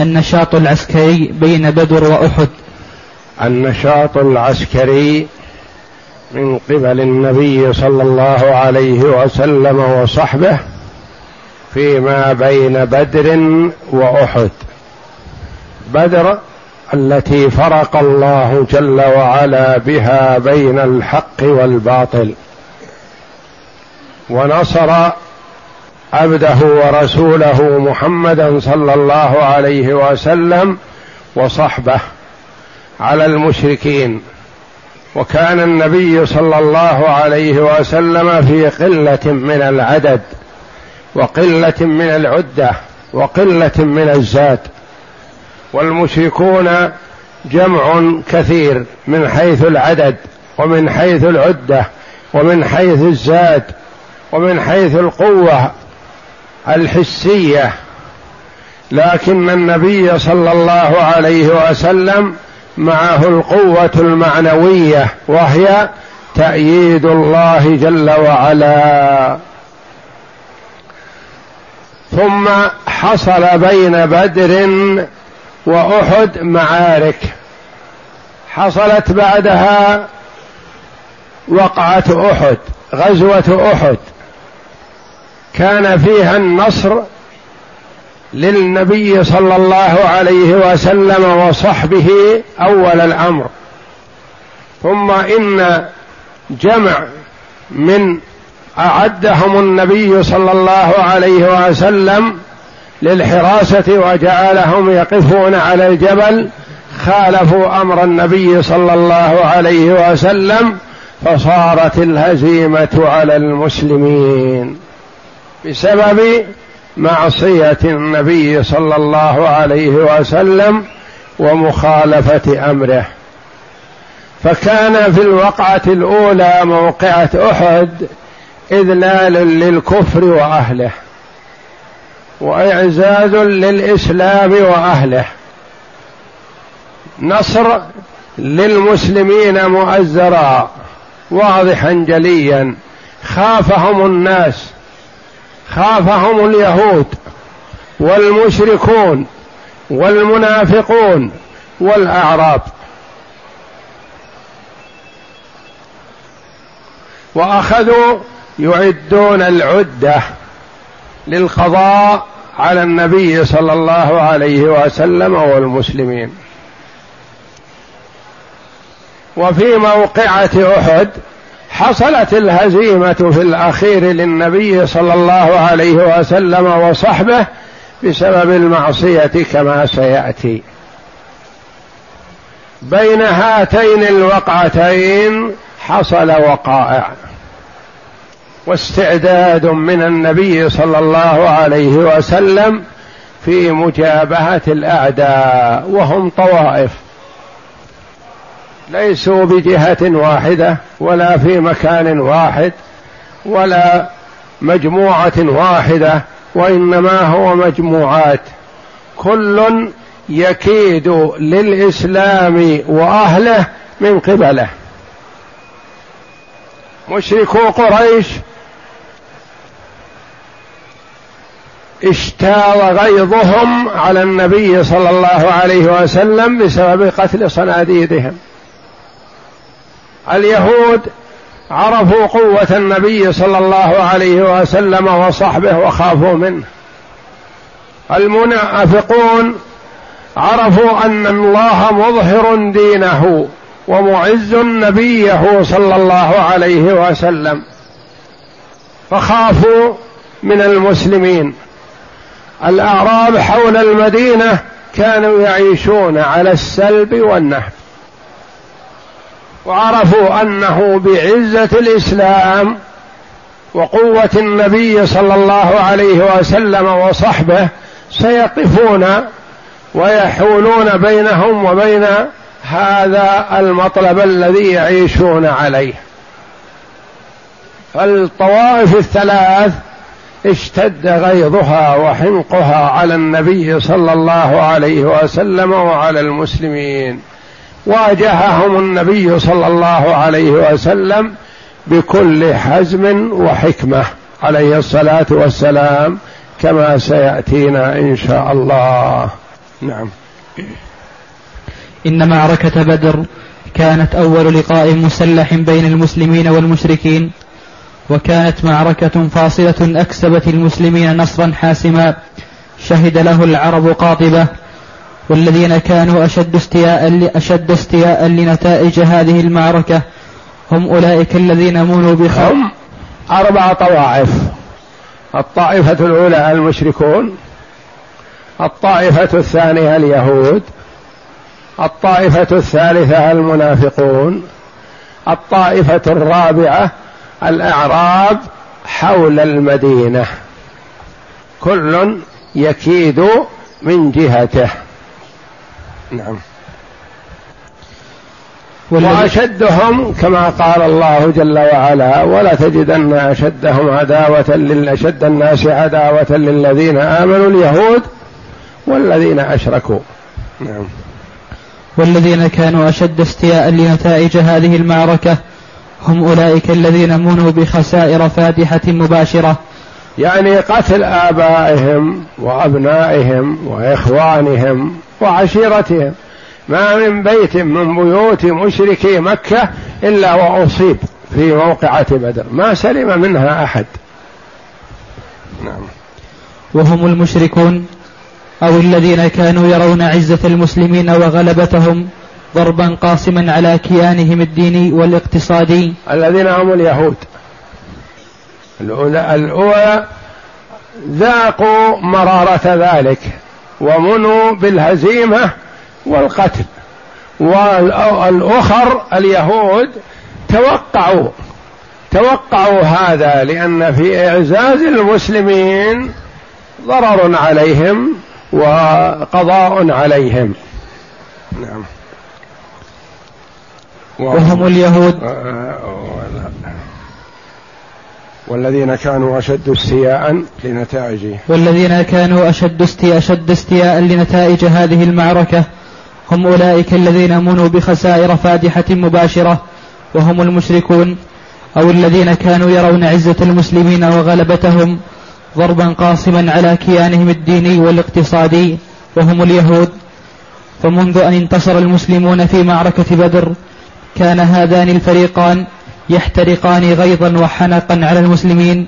النشاط العسكري بين بدر وأحد. النشاط العسكري من قبل النبي صلى الله عليه وسلم وصحبه فيما بين بدر وأحد. بدر التي فرق الله جل وعلا بها بين الحق والباطل. ونصر عبده ورسوله محمدا صلى الله عليه وسلم وصحبه على المشركين. وكان النبي صلى الله عليه وسلم في قلة من العدد وقلة من العدة وقلة من الزاد والمشركون جمع كثير من حيث العدد ومن حيث العدة ومن حيث الزاد ومن حيث القوة الحسية لكن النبي صلى الله عليه وسلم معه القوة المعنوية وهي تأييد الله جل وعلا. ثم حصل بين بدر وأحد معارك. حصلت بعدها وقعة أحد غزوة أحد. كان فيها النصر للنبي صلى الله عليه وسلم وصحبه أول الأمر. ثم إن جمع من أعدهم النبي صلى الله عليه وسلم للحراسة وجعلهم يقفون على الجبل خالفوا أمر النبي صلى الله عليه وسلم فصارت الهزيمة على المسلمين. بسبب معصية النبي صلى الله عليه وسلم ومخالفة أمره. فكان في الوقعة الأولى موقعة أحد إذلال للكفر وأهله وإعزاز للإسلام وأهله. نصر للمسلمين مؤزرا واضحا جليا خافهم الناس خافهم اليهود والمشركون والمنافقون والأعراب. وأخذوا يعدون العدة للقضاء على النبي صلى الله عليه وسلم والمسلمين. وفي موقعة أحد حصلت الهزيمة في الأخير للنبي صلى الله عليه وسلم وصحبه بسبب المعصية كما سيأتي. بين هاتين الوقعتين حصل وقائع واستعداد من النبي صلى الله عليه وسلم في مجابهة الأعداء وهم طوائف. ليسوا بجهة واحدة ولا في مكان واحد ولا مجموعة واحدة وإنما هو مجموعات. كل يكيد للإسلام وأهله من قبله. مشركو قريش اشتاض غيظهم على النبي صلى الله عليه وسلم بسبب قتل صناديدهم. اليهود عرفوا قوة النبي صلى الله عليه وسلم وصحبه وخافوا منه. المنافقون عرفوا أن الله مظهر دينه ومعز نبيه صلى الله عليه وسلم فخافوا من المسلمين. الأعراب حول المدينة كانوا يعيشون على السلب والنهب. وعرفوا أنه بعزة الإسلام وقوة النبي صلى الله عليه وسلم وصحبه سيقفون ويحولون بينهم وبين هذا المطلب الذي يعيشون عليه. فالطوائف الثلاث اشتد غيظها وحنقها على النبي صلى الله عليه وسلم وعلى المسلمين. واجههم النبي صلى الله عليه وسلم بكل حزم وحكمة عليه الصلاة والسلام كما سيأتينا إن شاء الله. نعم. إن معركة بدر كانت أول لقاء مسلح بين المسلمين والمشركين وكانت معركة فاصلة أكسبت المسلمين نصرا حاسما شهد له العرب قاطبة. والذين كانوا أشد استياء أشد استياء لنتائج هذه المعركة هم أولئك الذين منوا بخير أربع طوائف. الطائفة الأولى المشركون الطائفة الثانية اليهود الطائفة الثالثة المنافقون الطائفة الرابعة الأعراب حول المدينة. كل يكيد من جهته. نعم. وأشدهم كما قال الله جل وعلا ولا تجدن أشدهم عداوة للأشد الناس عداوة للذين آمنوا اليهود والذين أشركوا. نعم. والذين كانوا أشد استياء لنتائج هذه المعركة هم أولئك الذين منوا بخسائر فادحة مباشرة. يعني قتل آبائهم وأبنائهم وإخوانهم وعشيرتهم. ما من بيت من بيوت مشركي مكة إلا وأصيب في موقعة بدر. ما سلم منها أحد. نعم. وهم المشركون أو الذين كانوا يرون عزة المسلمين وغلبتهم ضربا قاسما على كيانهم الديني والاقتصادي. الذين هم اليهود. الأولى, الأولى ذاقوا مرارة ذلك. ومنوا بالهزيمة والقتل. والأخر اليهود توقعوا توقعوا هذا لأن في إعزاز المسلمين ضرر عليهم وقضاء عليهم. نعم. وهم اليهود؟ آه، آه، والذين كانوا أشد استياء لنتائجه. والذين كانوا أشد استياء أشد استياء لنتائج هذه المعركة هم أولئك الذين منوا بخسائر فادحة مباشرة وهم المشركون أو الذين كانوا يرون عزة المسلمين وغلبتهم ضربا قاصما على كيانهم الديني والاقتصادي وهم اليهود. فمنذ أن انتصر المسلمون في معركة بدر كان هذان الفريقان يحترقان غيظا وحنقا على المسلمين.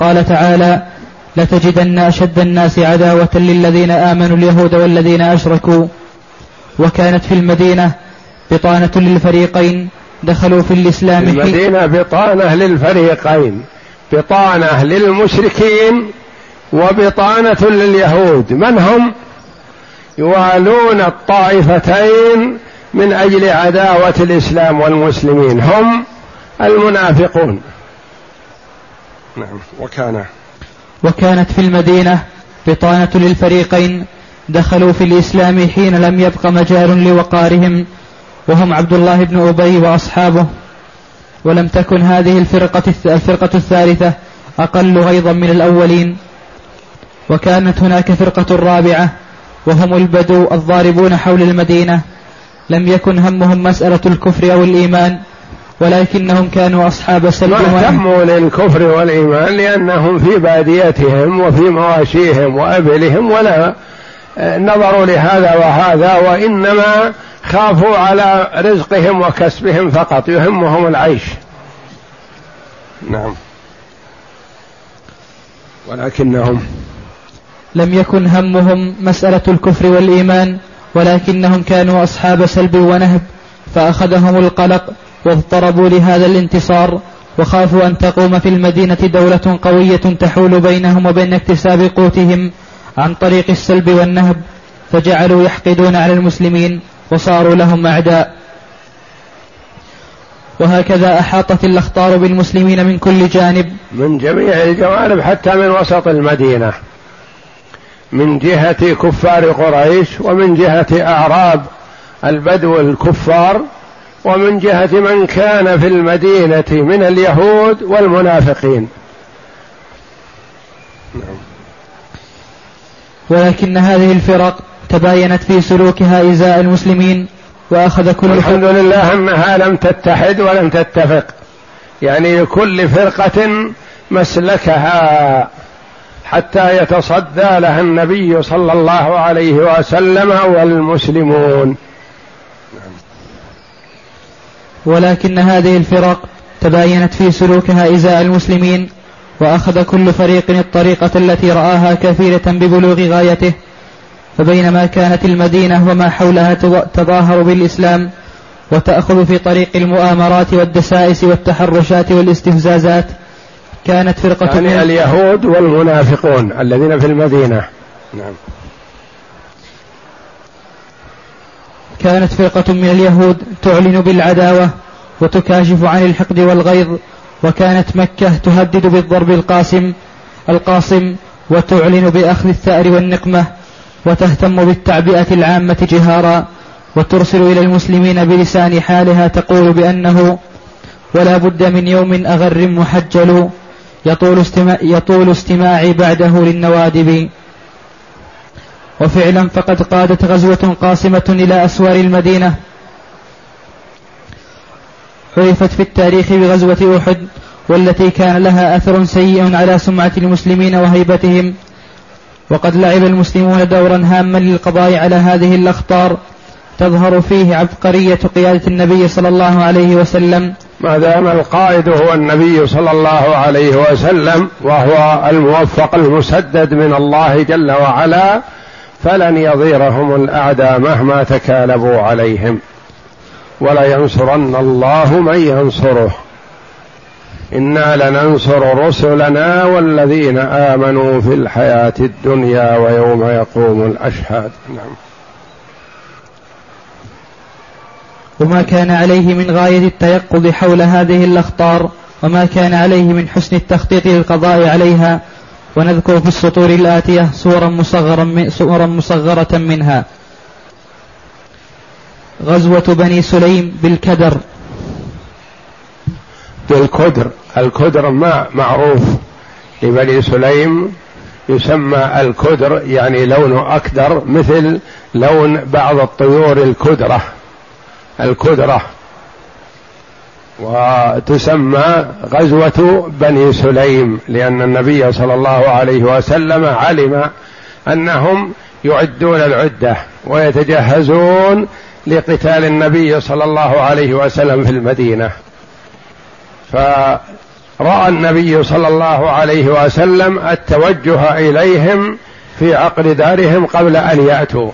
قال تعالى لتجدن أشد الناس عداوة للذين آمنوا اليهود والذين أشركوا. وكانت في المدينة بطانة للفريقين دخلوا في الإسلام المدينة بطانة للفريقين بطانة للمشركين وبطانة لليهود. من هم؟ يوالون الطائفتين من أجل عداوة الإسلام والمسلمين. هم المنافقون. نعم وكان. وكانت في المدينة بطانة للفريقين دخلوا في الإسلام حين لم يبق مجال لوقارهم وهم عبد الله بن أبي وأصحابه. ولم تكن هذه الفرقة الفرقة الثالثة أقل غيظا من الأولين. وكانت هناك فرقة رابعة وهم البدو الضاربون حول المدينة. لم يكن همهم مسألة الكفر أو الإيمان ولكنهم كانوا أصحاب سلب ما اهتموا للكفر والإيمان لأنهم في باديتهم وفي مواشيهم وأبلهم ولا نظروا لهذا وهذا وإنما خافوا على رزقهم وكسبهم فقط يهمهم العيش. نعم. ولكنهم لم يكن همهم مسألة الكفر والإيمان ولكنهم كانوا أصحاب سلب ونهب فأخذهم القلق واضطربوا لهذا الانتصار وخافوا أن تقوم في المدينة دولة قوية تحول بينهم وبين اكتساب قوتهم عن طريق السلب والنهب فجعلوا يحقدون على المسلمين وصاروا لهم أعداء. وهكذا أحاطت الأخطار بالمسلمين من كل جانب. من جميع الجوانب حتى من وسط المدينة. من جهة كفار قريش ومن جهة أعراب البدو الكفار ومن جهة من كان في المدينة من اليهود والمنافقين. ولكن هذه الفرق تباينت في سلوكها إزاء المسلمين وأخذ كل الحمد لله أنها لم تتحد ولم تتفق. يعني لكل فرقة مسلكها حتى يتصدى لها النبي صلى الله عليه وسلم والمسلمون. ولكن هذه الفرق تباينت في سلوكها إزاء المسلمين وأخذ كل فريق الطريقة التي رآها كثيرة ببلوغ غايته فبينما كانت المدينة وما حولها تظاهر بالإسلام وتأخذ في طريق المؤامرات والدسائس والتحرشات والاستفزازات كانت فرقة يعني من اليهود والمنافقون الذين في المدينة. نعم. كانت فرقة من اليهود تعلن بالعداوة وتكاشف عن الحقد والغيظ وكانت مكة تهدد بالضرب القاسم القاصم وتعلن بأخذ الثأر والنقمة وتهتم بالتعبئة العامة جهارا وترسل إلى المسلمين بلسان حالها تقول بأنه ولا بد من يوم أغر محجل يطول, يطول استماعي بعده للنوادب. وفعلا فقد قادت غزوة قاسمة إلى أسوار المدينة. عرفت في التاريخ بغزوة أحد والتي كان لها أثر سيء على سمعة المسلمين وهيبتهم. وقد لعب المسلمون دورا هاما للقضاء على هذه الأخطار تظهر فيه عبقرية قيادة النبي صلى الله عليه وسلم. ما دام القائد هو النبي صلى الله عليه وسلم وهو الموفق المسدد من الله جل وعلا. فلن يضيرهم الأعداء مهما تكالبوا عليهم. ولا ينصرن الله من ينصره. إنا لننصر رسلنا والذين آمنوا في الحياة الدنيا ويوم يقوم الأشهاد. نعم. وما كان عليه من غاية التيقظ حول هذه الأخطار وما كان عليه من حسن التخطيط للقضاء عليها ونذكر في السطور الآتية صورا مصغرا صورا مصغرة منها. غزوة بني سليم بالكدر. بالكدر. الكدر ما معروف لبني سليم يسمى الكدر يعني لونه أكدر مثل لون بعض الطيور الكدرة. الكدرة. وتسمى غزوة بني سليم لأن النبي صلى الله عليه وسلم علم أنهم يعدون العدة ويتجهزون لقتال النبي صلى الله عليه وسلم في المدينة. فرأى النبي صلى الله عليه وسلم التوجه إليهم في عقد دارهم قبل أن يأتوا.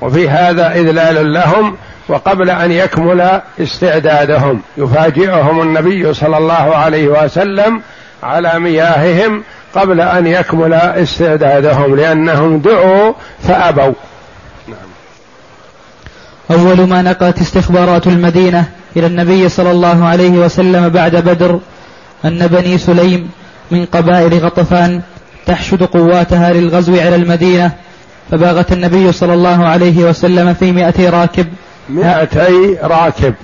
وفي هذا إذلال لهم وقبل أن يكمل استعدادهم. يفاجئهم النبي صلى الله عليه وسلم على مياههم قبل أن يكمل استعدادهم لأنهم دعوا فأبوا. نعم. أول ما نقلت استخبارات المدينة إلى النبي صلى الله عليه وسلم بعد بدر أن بني سليم من قبائل غطفان تحشد قواتها للغزو على المدينة فباغت النبي صلى الله عليه وسلم في مائة راكب. مائتي راكب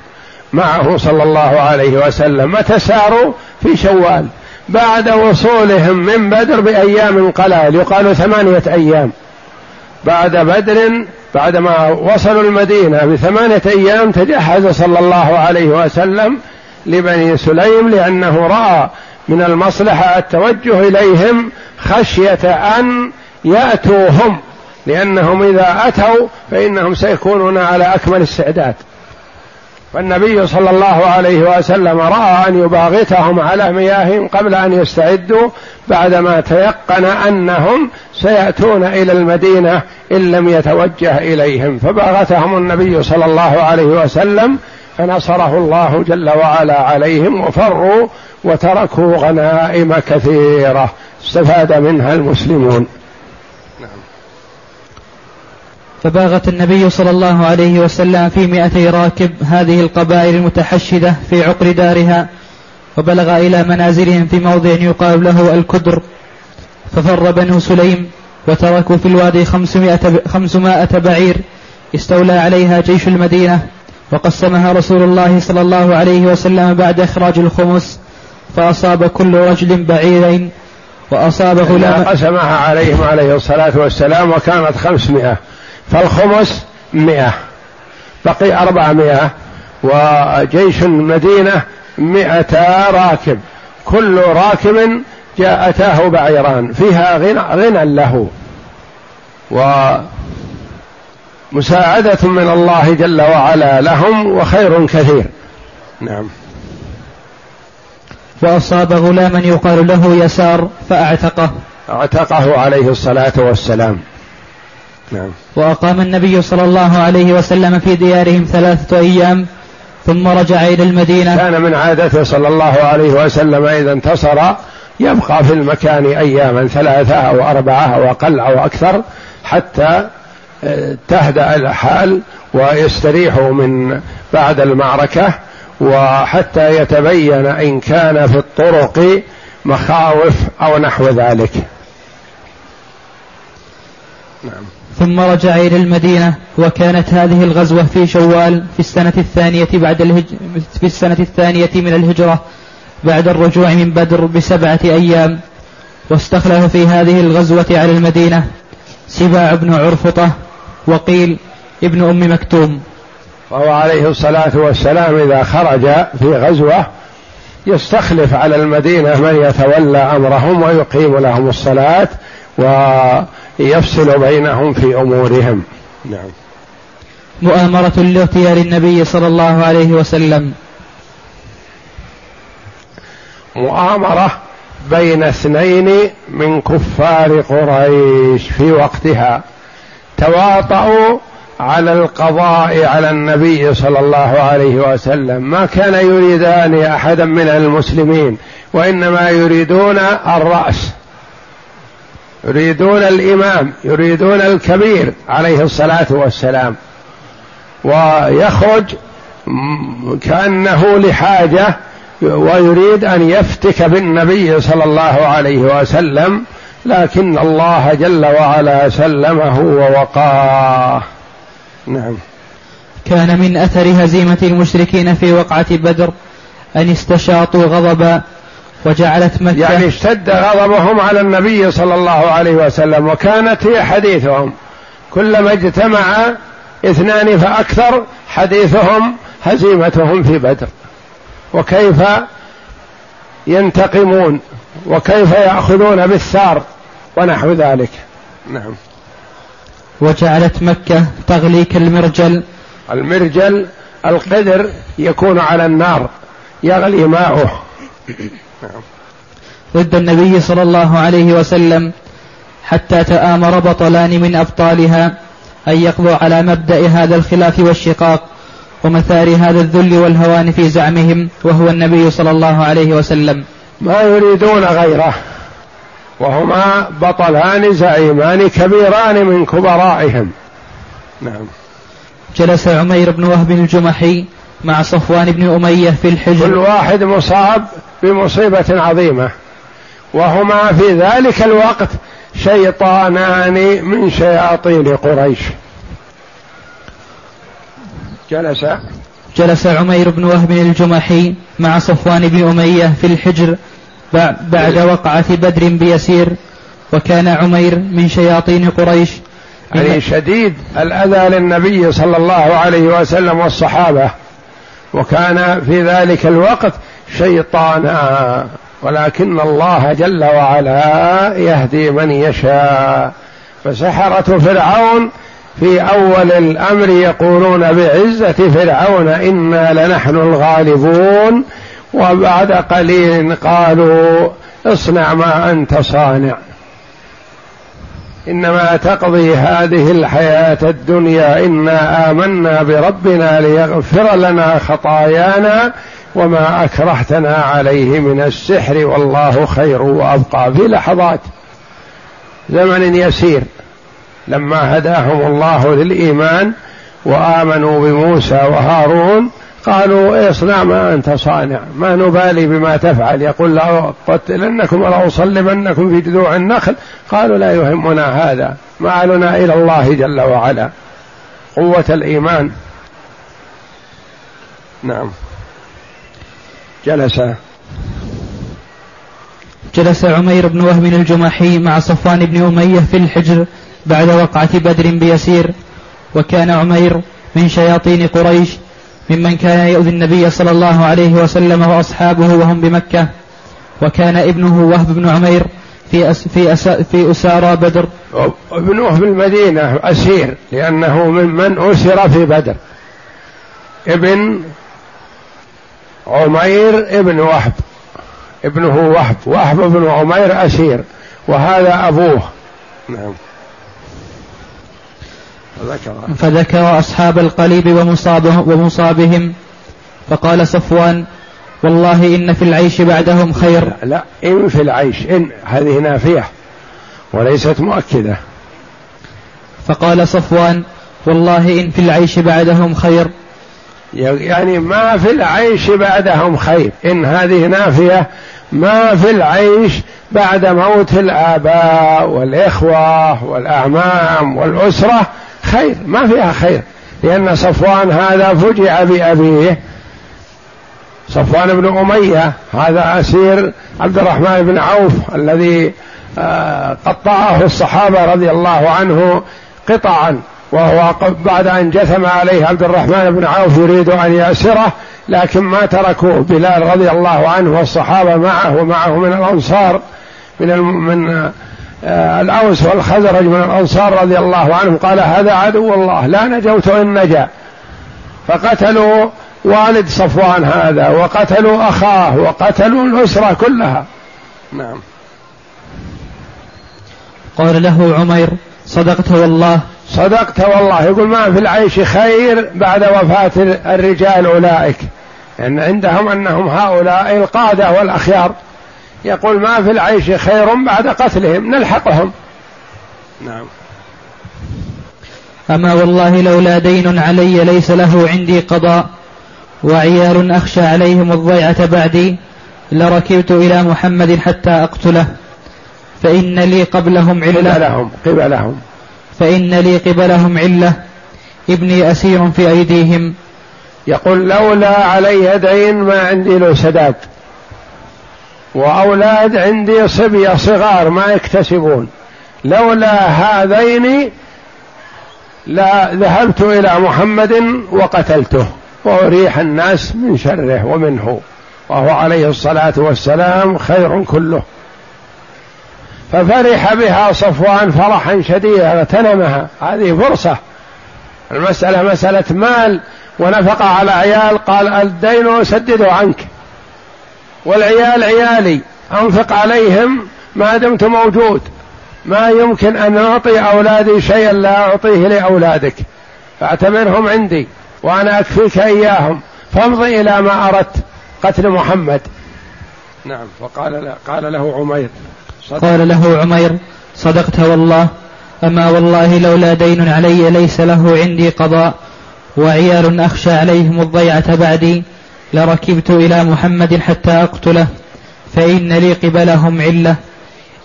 معه صلى الله عليه وسلم. متى ساروا؟ في شوال. بعد وصولهم من بدر بأيام قلائل يقال ثمانية أيام. بعد بدر بعدما وصلوا المدينة بثمانية أيام تجهز صلى الله عليه وسلم لبني سليم لأنه رأى من المصلحة التوجه إليهم خشية أن يأتوا هم لأنهم إذا أتوا فإنهم سيكونون على أكمل استعداد. فالنبي صلى الله عليه وسلم رأى أن يباغتهم على مياههم قبل أن يستعدوا بعدما تيقن أنهم سيأتون إلى المدينة إن لم يتوجه إليهم. فباغتهم النبي صلى الله عليه وسلم فنصره الله جل وعلا عليهم وفروا وتركوا غنائم كثيرة. استفاد منها المسلمون. فباغت النبي صلى الله عليه وسلم في مئتي راكب هذه القبائل المتحشدة في عقر دارها وبلغ إلى منازلهم في موضع يقال له الكدر. ففر بنو سليم وتركوا في الوادي خمسمائة, خمسمائة بعير استولى عليها جيش المدينة وقسمها رسول الله صلى الله عليه وسلم بعد إخراج الخمس فأصاب كل رجل بعيرين وأصاب غلام قسمها عليهم عليه الصلاة والسلام وكانت خمسمائة. فالخمس مئة بقي أربعمائة وجيش المدينة مئتا راكب كل راكب جاء أتاه بعيران فيها غنى, غنى له. ومساعدة من الله جل وعلا لهم وخير كثير. نعم. وأصاب غلاما يقال له يسار فأعتقه. أعتقه عليه الصلاة والسلام. نعم. وأقام النبي صلى الله عليه وسلم في ديارهم ثلاثة أيام ثم رجع إلى المدينة. كان من عادته صلى الله عليه وسلم إذا انتصر يبقى في المكان أياما ثلاثة أو أربعة أو أقل أو أكثر حتى آه، تهدأ الحال ويستريحوا من بعد المعركة وحتى يتبين إن كان في الطرق مخاوف أو نحو ذلك. نعم. ثم رجع إلى المدينة وكانت هذه الغزوة في شوال في السنة الثانية بعد الهج... في السنة الثانية من الهجرة بعد الرجوع من بدر بسبعة أيام. واستخلف في هذه الغزوة على المدينة سباع بن عرفطة وقيل ابن أم مكتوم. وهو عليه الصلاة والسلام إذا خرج في غزوة يستخلف على المدينة من يتولى أمرهم ويقيم لهم الصلاة ويفصل بينهم في أمورهم. نعم. مؤامرة لاغتيال النبي صلى الله عليه وسلم. مؤامرة بين اثنين من كفار قريش في وقتها. تواطؤوا على القضاء على النبي صلى الله عليه وسلم. ما كان يريدان أحدا من المسلمين وإنما يريدون الرأس. يريدون الإمام يريدون الكبير عليه الصلاة والسلام. ويخرج كأنه لحاجة ويريد أن يفتك بالنبي صلى الله عليه وسلم لكن الله جل وعلا سلمه ووقاه. نعم. كان من أثر هزيمة المشركين في وقعة بدر أن استشاطوا غضبا وجعلت مكة يعني اشتد غضبهم على النبي صلى الله عليه وسلم وكانت هي حديثهم. كلما اجتمع اثنان فأكثر حديثهم هزيمتهم في بدر. وكيف ينتقمون وكيف يأخذون بالثار ونحو ذلك. نعم. وجعلت مكة تغلي كالمرجل المرجل القدر يكون على النار يغلي ماؤه. ضد النبي صلى الله عليه وسلم حتى تآمر بطلان من أبطالها أن يقضوا على مبدأ هذا الخلاف والشقاق ومثار هذا الذل والهوان في زعمهم وهو النبي صلى الله عليه وسلم. ما يريدون غيره. وهما بطلان زعيمان كبيران من كبرائهم. نعم. جلس عمير بن وهب الجمحي مع صفوان بن أمية في الحجر. كل واحد مصاب بمصيبة عظيمة. وهما في ذلك الوقت شيطانان من شياطين قريش. جلس. جلس عمير بن وهب الجمحي مع صفوان بن أمية في الحجر بعد وقعة بدر بيسير. وكان عمير من شياطين قريش. يعني شديد الأذى للنبي صلى الله عليه وسلم والصحابة. وكان في ذلك الوقت شيطانا. ولكن الله جل وعلا يهدي من يشاء. فسحرة فرعون في أول الأمر يقولون بعزة فرعون إنا لنحن الغالبون. وبعد قليل قالوا اصنع ما أنت صانع. إنما تقضي هذه الحياة الدنيا إنا آمنا بربنا ليغفر لنا خطايانا وما أكرهتنا عليه من السحر والله خير وأبقى في لحظات. زمن يسير لما هداهم الله للإيمان وآمنوا بموسى وهارون قالوا اصنع ما أنت صانع. ما نبالي بما تفعل. يقول لأقتلنكم ولأصلبنكم في جذوع النخل. قالوا لا يهمنا هذا. مالنا إلى الله جل وعلا. قوة الإيمان. نعم. جلس. جلس عمير بن وهب الجمحي مع صفوان بن أمية في الحجر بعد وقعة بدر بيسير. وكان عمير من شياطين قريش ممن كان يؤذي النبي صلى الله عليه وسلم وأصحابه وهم بمكة وكان ابنه وهب بن عمير في أس في أس في أسارى بدر. ابنه في المدينة أسير لأنه ممن أسر في بدر. ابن عمير ابن وهب ابنه وهب وهب بن عمير أسير وهذا أبوه. نعم. فذكر. فذكر أصحاب القليب ومصابهم, ومصابهم. فقال صفوان والله إن في العيش بعدهم خير. لا, لا إن في العيش إن هذه نافية وليست مؤكدة. فقال صفوان والله إن في العيش بعدهم خير. يعني ما في العيش بعدهم خير. إن هذه نافية ما في العيش بعد موت الآباء والإخوة والأعمام والأسرة خير ما فيها خير لأن صفوان هذا فجع بأبيه. صفوان بن أمية هذا أسير عبد الرحمن بن عوف الذي آه، قطعه الصحابة رضي الله عنه قطعا وهو بعد أن جثم عليه عبد الرحمن بن عوف يريد أن يأسره لكن ما تركوه بلال رضي الله عنه والصحابة معه ومعه من الأنصار من من الأوس والخزرج من الأنصار رضي الله عنهم قال هذا عدو الله لا نجوت إن نجا. فقتلوا والد صفوان هذا وقتلوا أخاه وقتلوا الأسرة كلها. نعم. قال له عمير صدقت والله. صدقت والله. يقول ما في العيش خير بعد وفاة الرجال أولئك. لأن يعني عندهم أنهم هؤلاء القادة والأخيار. يقول ما في العيش خير بعد قتلهم نلحقهم. نعم. أما والله لولا دين علي ليس له عندي قضاء وعيال أخشى عليهم الضيعة بعدي لركبت إلى محمد حتى أقتله. فإن لي قبلهم علة. قبلهم قبلهم. فإن لي قبلهم علة. ابني أسير في أيديهم. يقول لولا علي دين ما عندي له سداد. وأولاد عندي صبية صغار ما يكتسبون. لولا هذين لا ذهبت إلى محمد وقتلته وأريح الناس من شره ومنه. وهو عليه الصلاة والسلام خير كله. ففرح بها صفوان فرحا شديدا اغتنمها. هذه فرصة. المسألة مسألة مال ونفقة على عيال قال الدين أسدده عنك. والعيال عيالي أنفق عليهم ما دمت موجود. ما يمكن أن أعطي أولادي شيئا لا أعطيه لأولادك. فاعتبرهم عندي وأنا أكفيك إياهم. فامضي إلى ما أردت قتل محمد. نعم وقال قال له عمير. قال له عمير صدقت والله. أما والله لولا دين علي ليس له عندي قضاء وعيال أخشى عليهم الضيعة بعدي. لركبت إلى محمد حتى أقتله فإن لي قبلهم علة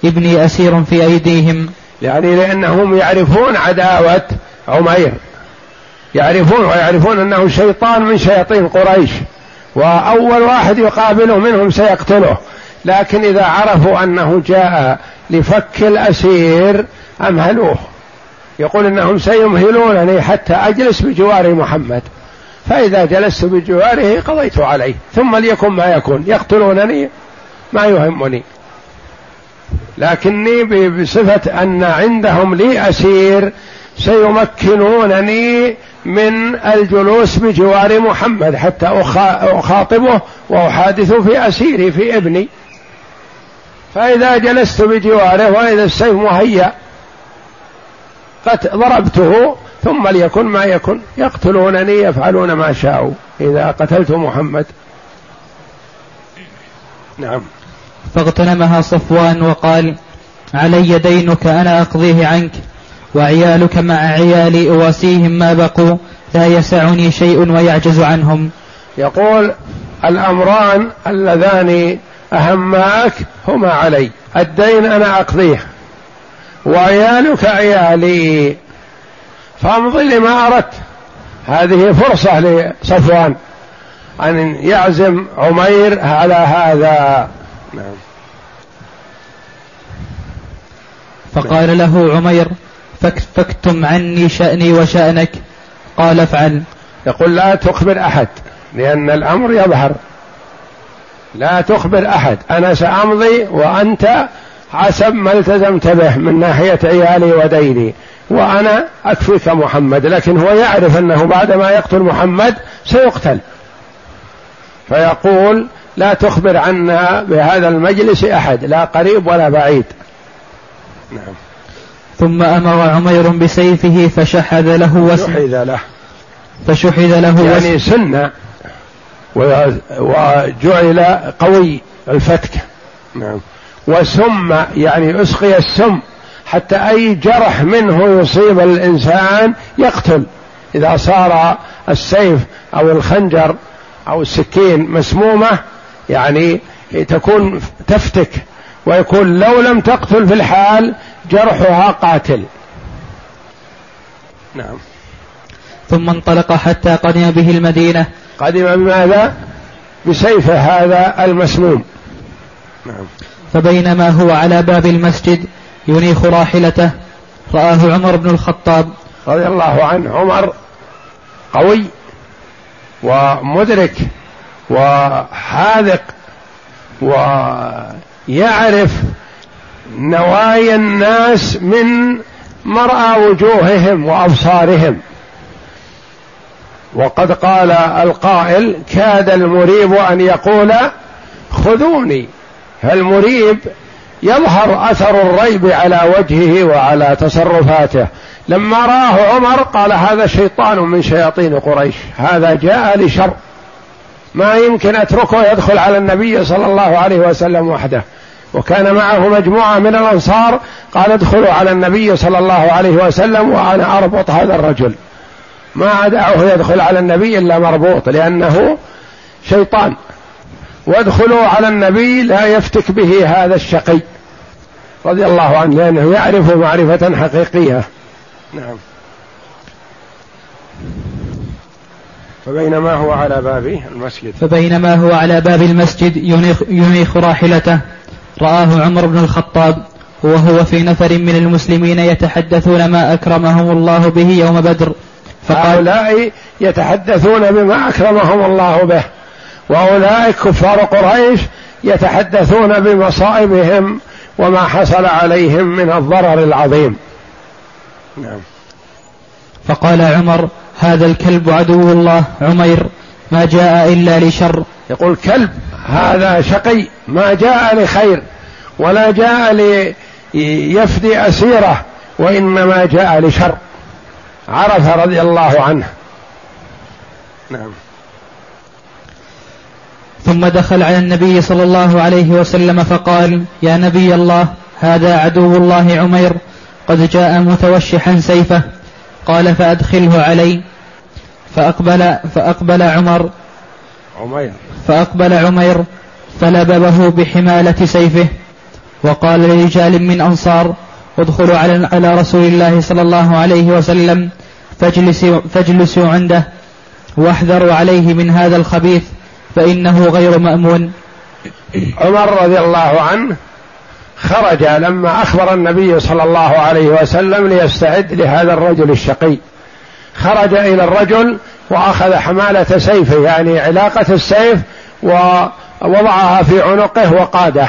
ابني أسير في أيديهم. يعني لأنهم يعرفون عداوة عمير. يعرفون ويعرفون أنه شيطان من شياطين قريش وأول واحد يقابله منهم سيقتله. لكن إذا عرفوا أنه جاء لفك الأسير أمهلوه. يقول إنهم سيمهلونني حتى أجلس بجوار محمد. فإذا جلست بجواره قضيت عليه ثم ليكن ما يكون يقتلونني ما يهمني. لكني بصفة أن عندهم لي أسير سيمكنونني من الجلوس بجوار محمد حتى أخاطبه وأحادث في أسيري في ابني. فإذا جلست بجواره وإذا السيف مهيأ قد ضربته ثم ليكن ما يكن. يقتلونني يفعلون ما شاءوا. إذا قتلت محمد. نعم. فاغتنمها صفوان وقال علي دينك أنا أقضيه عنك وعيالك مع عيالي أواسيهم ما بقوا لا يسعني شيء ويعجز عنهم. يقول الأمران اللذان أهماك هما علي. الدين أنا أقضيه. وعيالك عيالي فامضي لما أردت. هذه فرصة لصفوان أن يعزم عمير على هذا. نعم. فقال له عمير فاكتم عني شأني وشأنك. قال افعل. يقول لا تخبر أحد لأن الأمر يظهر. لا تخبر أحد أنا سأمضي وأنت حسب ما التزمت به من ناحية عيالي وديني. وأنا أكفيك محمد لكن هو يعرف أنه بعدما يقتل محمد سيقتل. فيقول لا تخبر عنا بهذا المجلس أحد لا قريب ولا بعيد. نعم. ثم أمر عمير بسيفه فشحذ له وسم شحذ له. فشحذ له يعني سن وجعل قوي الفتك. نعم. وسم يعني أسقي السم. حتى أي جرح منه يصيب الإنسان يقتل. إذا صار السيف أو الخنجر أو السكين مسمومة يعني تكون تفتك ويكون لو لم تقتل في الحال جرحها قاتل. نعم. ثم انطلق حتى قدم به المدينة. قدم بماذا؟ بسيفه هذا المسموم. نعم. فبينما هو على باب المسجد ينيخ راحلته. رآه عمر بن الخطاب. رضي الله عنه. عمر قوي ومدرك وحاذق ويعرف نوايا الناس من مرأى وجوههم وأبصارهم. وقد قال القائل كاد المريب أن يقول خذوني. فالمريب يظهر أثر الريب على وجهه وعلى تصرفاته. لما رآه عمر قال هذا شيطان من شياطين قريش هذا جاء لشر. ما يمكن أتركه يدخل على النبي صلى الله عليه وسلم وحده. وكان معه مجموعة من الأنصار قال ادخلوا على النبي صلى الله عليه وسلم وأنا أربط هذا الرجل. ما ادعه يدخل على النبي إلا مربوط لأنه شيطان. وادخلوا على النبي لا يفتك به هذا الشقي. رضي الله عنه لأنه يعرف معرفة حقيقية. نعم. فبينما هو على باب المسجد. فبينما هو على باب المسجد ينيخ, ينيخ راحلته. رآه عمر بن الخطاب وهو في نفر من المسلمين يتحدثون ما أكرمهم الله به يوم بدر. فقال هؤلاء يتحدثون بما أكرمهم الله به. وأولئك كفار قريش يتحدثون بمصائبهم وما حصل عليهم من الضرر العظيم. نعم. فقال عمر هذا الكلب عدو الله. عمير ما جاء إلا لشر. يقول كلب هذا شقي. ما جاء لخير ولا جاء ليفدي أسيره وإنما جاء لشر. عرف رضي الله عنه. نعم. ثم دخل على النبي صلى الله عليه وسلم فقال يا نبي الله هذا عدو الله عمير قد جاء متوشحا سيفه. قال فأدخله علي. فأقبل فأقبل عمر عمير. فأقبل عمير فلببه بحمالة سيفه. وقال لرجال من أنصار ادخلوا على على رسول الله صلى الله عليه وسلم فاجلسوا فاجلسوا عنده واحذروا عليه من هذا الخبيث. فإنه غير مأمون. عمر رضي الله عنه خرج لما أخبر النبي صلى الله عليه وسلم ليستعد لهذا الرجل الشقي. خرج إلى الرجل وأخذ حمالة سيفه يعني علاقة السيف ووضعها في عنقه وقاده.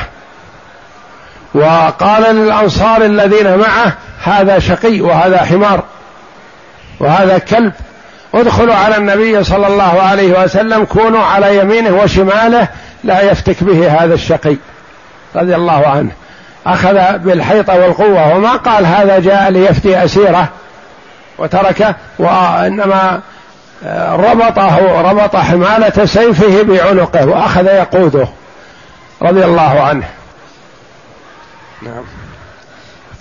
وقال للأنصار الذين معه هذا شقي وهذا حمار وهذا كلب ادخلوا على النبي صلى الله عليه وسلم كونوا على يمينه وشماله لا يفتك به هذا الشقي رضي الله عنه. أخذ بالحيطه والقوة وما قال هذا جاء ليفتي أسيره وتركه وإنما آه، ربطه ربط حمالة سيفه بعنقه وأخذ يقوده رضي الله عنه. نعم.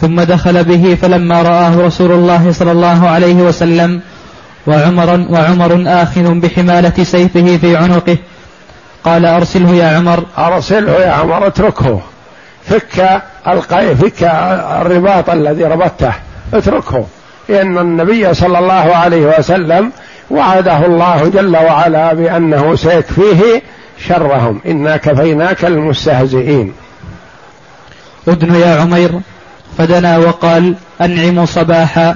ثم دخل به فلما رآه رسول الله صلى الله عليه وسلم وعمر وعمر آخذ بحمالة سيفه في عنقه. قال أرسله يا عمر. أرسله يا عمر اتركه. فك القي فك الرباط الذي ربطته اتركه. لأن النبي صلى الله عليه وسلم وعده الله جل وعلا بأنه سيكفيه شرهم. إنا كفيناك المستهزئين. ادن يا عمير. فدنا وقال أنعموا صباحا.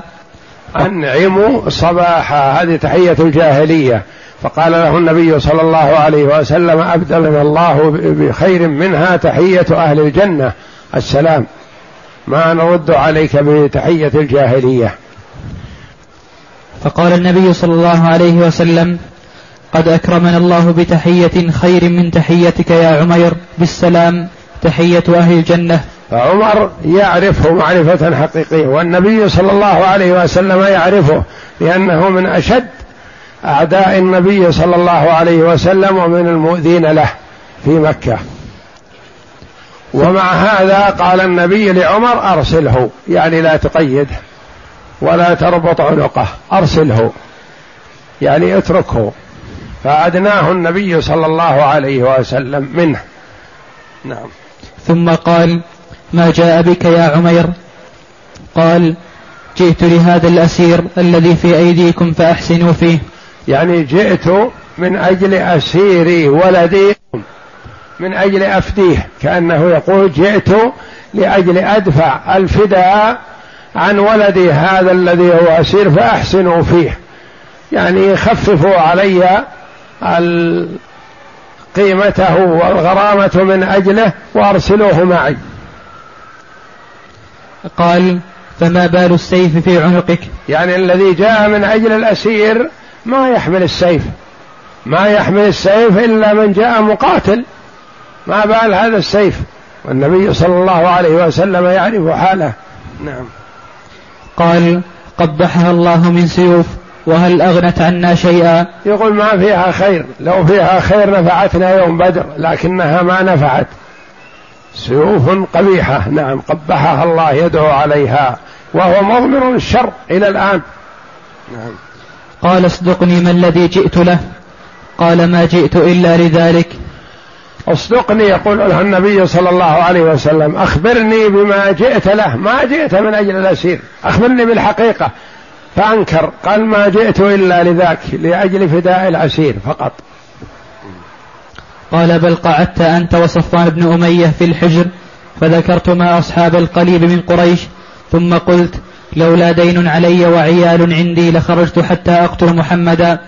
أنعموا صباحا هذه تحية الجاهلية. فقال له النبي صلى الله عليه وسلم أبدلنا الله بخير منها تحية أهل الجنة. السلام. ما نرد عليك بتحية الجاهلية. فقال النبي صلى الله عليه وسلم قد أكرمنا الله بتحية خير من تحيتك يا عمير. بالسلام تحية أهل الجنة. فعمر يعرفه معرفة حقيقية والنبي صلى الله عليه وسلم يعرفه لأنه من أشد أعداء النبي صلى الله عليه وسلم ومن المؤذين له في مكة. ومع هذا قال النبي لعمر أرسله يعني لا تقيده ولا تربط عنقه أرسله يعني اتركه. فأدناه النبي صلى الله عليه وسلم منه. نعم. ثم قال ما جاء بك يا عمير؟ قال جئت لهذا الأسير الذي في أيديكم فأحسنوا فيه. يعني جئت من أجل أسيري ولدي من أجل أفديه كأنه يقول جئت لأجل أدفع الفداء عن ولدي هذا الذي هو أسير فأحسنوا فيه. يعني خففوا علي قيمته والغرامة من أجله وأرسلوه معي. قال فما بال السيف في عنقك؟ يعني الذي جاء من أجل الأسير ما يحمل السيف. ما يحمل السيف إلا من جاء مقاتل. ما بال هذا السيف. والنبي صلى الله عليه وسلم يعرف حاله. نعم. قال قبحها الله من سيوف وهل أغنت عنا شيئا؟ يقول ما فيها خير. لو فيها خير نفعتنا يوم بدر لكنها ما نفعت. سيوف قبيحة نعم قبحها الله يدعو عليها وهو مضمر الشر إلى الآن. نعم. قال اصدقني ما الذي جئت له؟ قال ما جئت إلا لذلك. اصدقني يقول له النبي صلى الله عليه وسلم أخبرني بما جئت له. ما جئت من أجل الأسير أخبرني بالحقيقة. فأنكر قال ما جئت إلا لذاك لأجل فداء الأسير فقط. قال بل قعدت أنت وصفوان بن أمية في الحجر فذكرت ما أصحاب القليب من قريش ثم قلت لولا دين علي وعيال عندي لخرجت حتى أقتل محمدا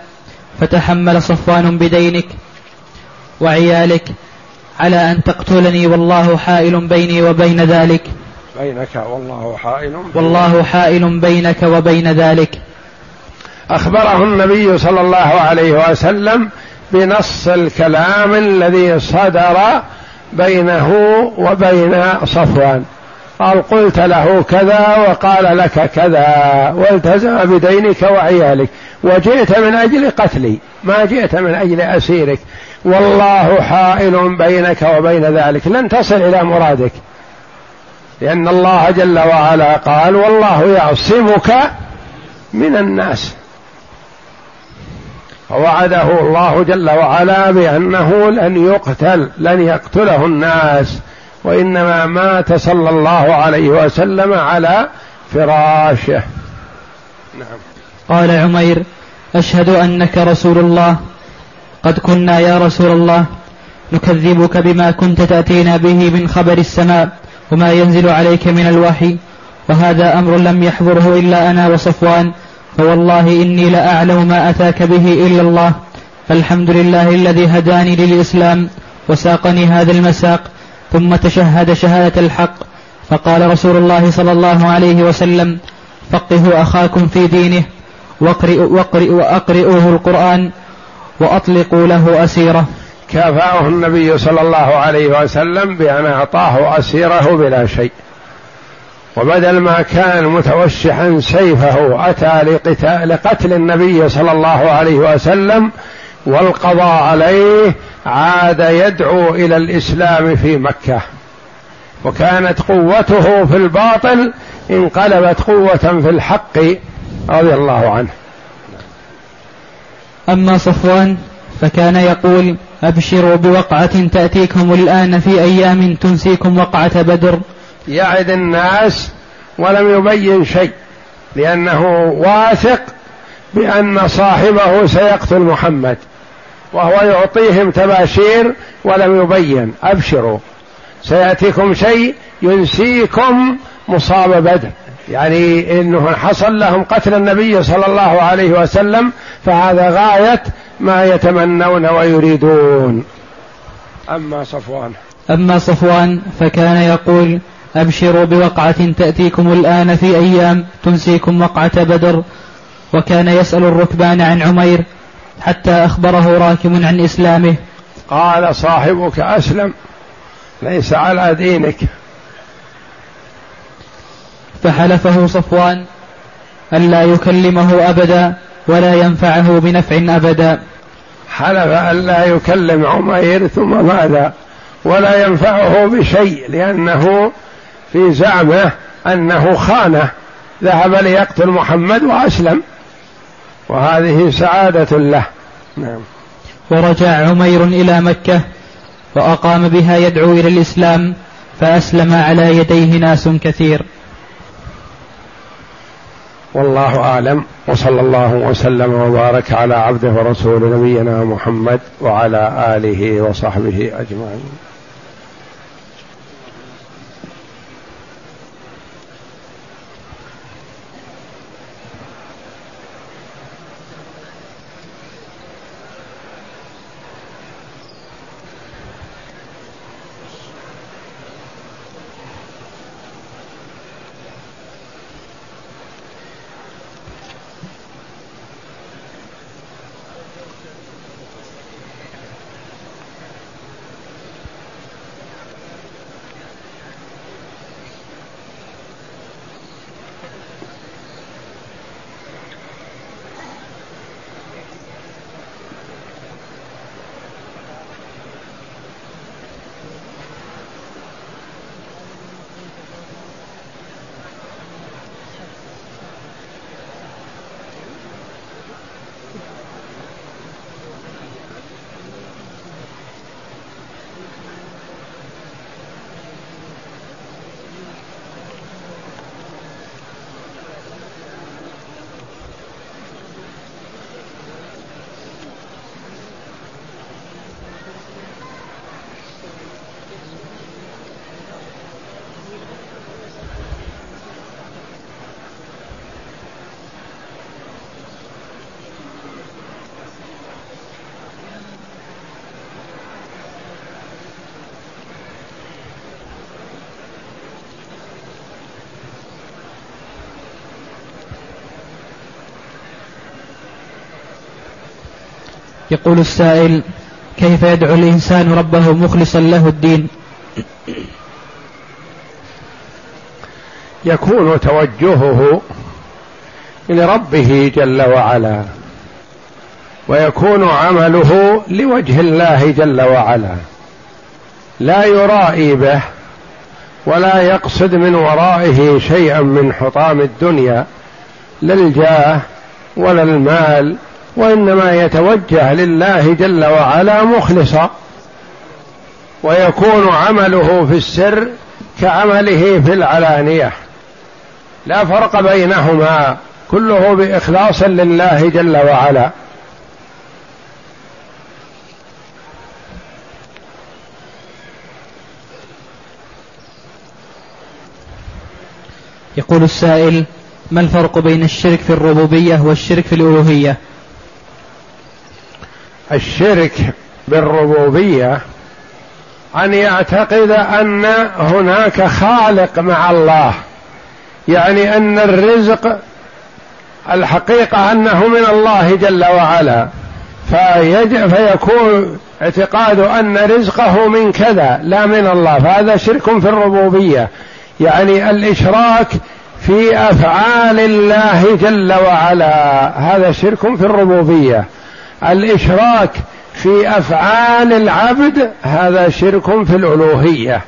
فتحمل صفوان بدينك وعيالك على أن تقتلني والله حائل بيني وبين ذلك. بينك والله حائل. والله حائل بينك وبين ذلك. أخبره النبي صلى الله عليه وسلم بنص الكلام الذي صدر بينه وبين صفوان. قال قلت له كذا وقال لك كذا والتزم بدينك وعيالك وجئت من أجل قتلي ما جئت من أجل أسيرك. والله حائل بينك وبين ذلك لن تصل إلى مرادك. لأن الله جل وعلا قال والله يعصمك من الناس. فوعده الله جل وعلا بأنه لن يقتل لن يقتله الناس وإنما مات صلى الله عليه وسلم على فراشه. نعم. قال عمير أشهد أنك رسول الله. قد كنا يا رسول الله. نكذبك بما كنت تأتينا به من خبر السماء وما ينزل عليك من الوحي وهذا أمر لم يحضره إلا أنا وصفوان. فوالله إني لأعلم ما أتاك به إلا الله فالحمد لله الذي هداني للإسلام وساقني هذا المساق ثم تشهد شهادة الحق فقال رسول الله صلى الله عليه وسلم فقهوا أخاكم في دينه واقرئوا, واقرئوا وأقرئوه القرآن وأطلقوا له أسيره. كافأه النبي صلى الله عليه وسلم بأن أعطاه أسيره بلا شيء. وبدل ما كان متوشحا سيفه أتى لقتال لقتل النبي صلى الله عليه وسلم والقضاء عليه عاد يدعو إلى الإسلام في مكة. وكانت قوته في الباطل انقلبت قوة في الحق رضي الله عنه. أما صفوان فكان يقول أبشروا بوقعة تأتيكم الآن في أيام تنسيكم وقعة بدر. يعد الناس ولم يبين شيء لأنه واثق بأن صاحبه سيقتل محمد وهو يعطيهم تباشير ولم يبين. أبشروا سيأتيكم شيء ينسيكم مصاب بدر. يعني إنه حصل لهم قتل النبي صلى الله عليه وسلم فهذا غاية ما يتمنون ويريدون. أما صفوان. أما صفوان فكان يقول أبشروا بوقعة تأتيكم الآن في أيام تنسيكم وقعة بدر وكان يسأل الركبان عن عمير حتى أخبره راكب عن إسلامه. قال صاحبك أسلم ليس على دينك. فحلفه صفوان ألا يكلمه أبدا ولا ينفعه بنفع أبدا. حلف ألا يكلم عمير ثم ماذا؟ ولا ينفعه بشيء لأنه في زعمه أنه خانه ذهب ليقتل محمد وأسلم. وهذه سعادة له. نعم. ورجع عمير إلى مكة وأقام بها يدعو إلى الإسلام فأسلم على يديه ناس كثير. والله أعلم وصلى الله وسلم وبارك على عبده ورسول نبينا محمد وعلى آله وصحبه أجمعين. يقول السائل كيف يدعو الإنسان ربه مخلصا له الدين؟ يكون توجهه لربه جل وعلا ويكون عمله لوجه الله جل وعلا. لا يرائي به ولا يقصد من ورائه شيئا من حطام الدنيا لا الجاه ولا المال وإنما يتوجه لله جل وعلا مخلصا ويكون عمله في السر كعمله في العلانية. لا فرق بينهما كله بإخلاص لله جل وعلا. يقول السائل ما الفرق بين الشرك في الربوبية والشرك في الألوهية؟ الشرك بالربوبية أن يعتقد أن هناك خالق مع الله. يعني أن الرزق الحقيقة أنه من الله جل وعلا. فيكون اعتقاد أن رزقه من كذا لا من الله. فهذا شرك في الربوبية. يعني الإشراك في أفعال الله جل وعلا. هذا شرك في الربوبية. الإشراك في أفعال العبد هذا شرك في الألوهية.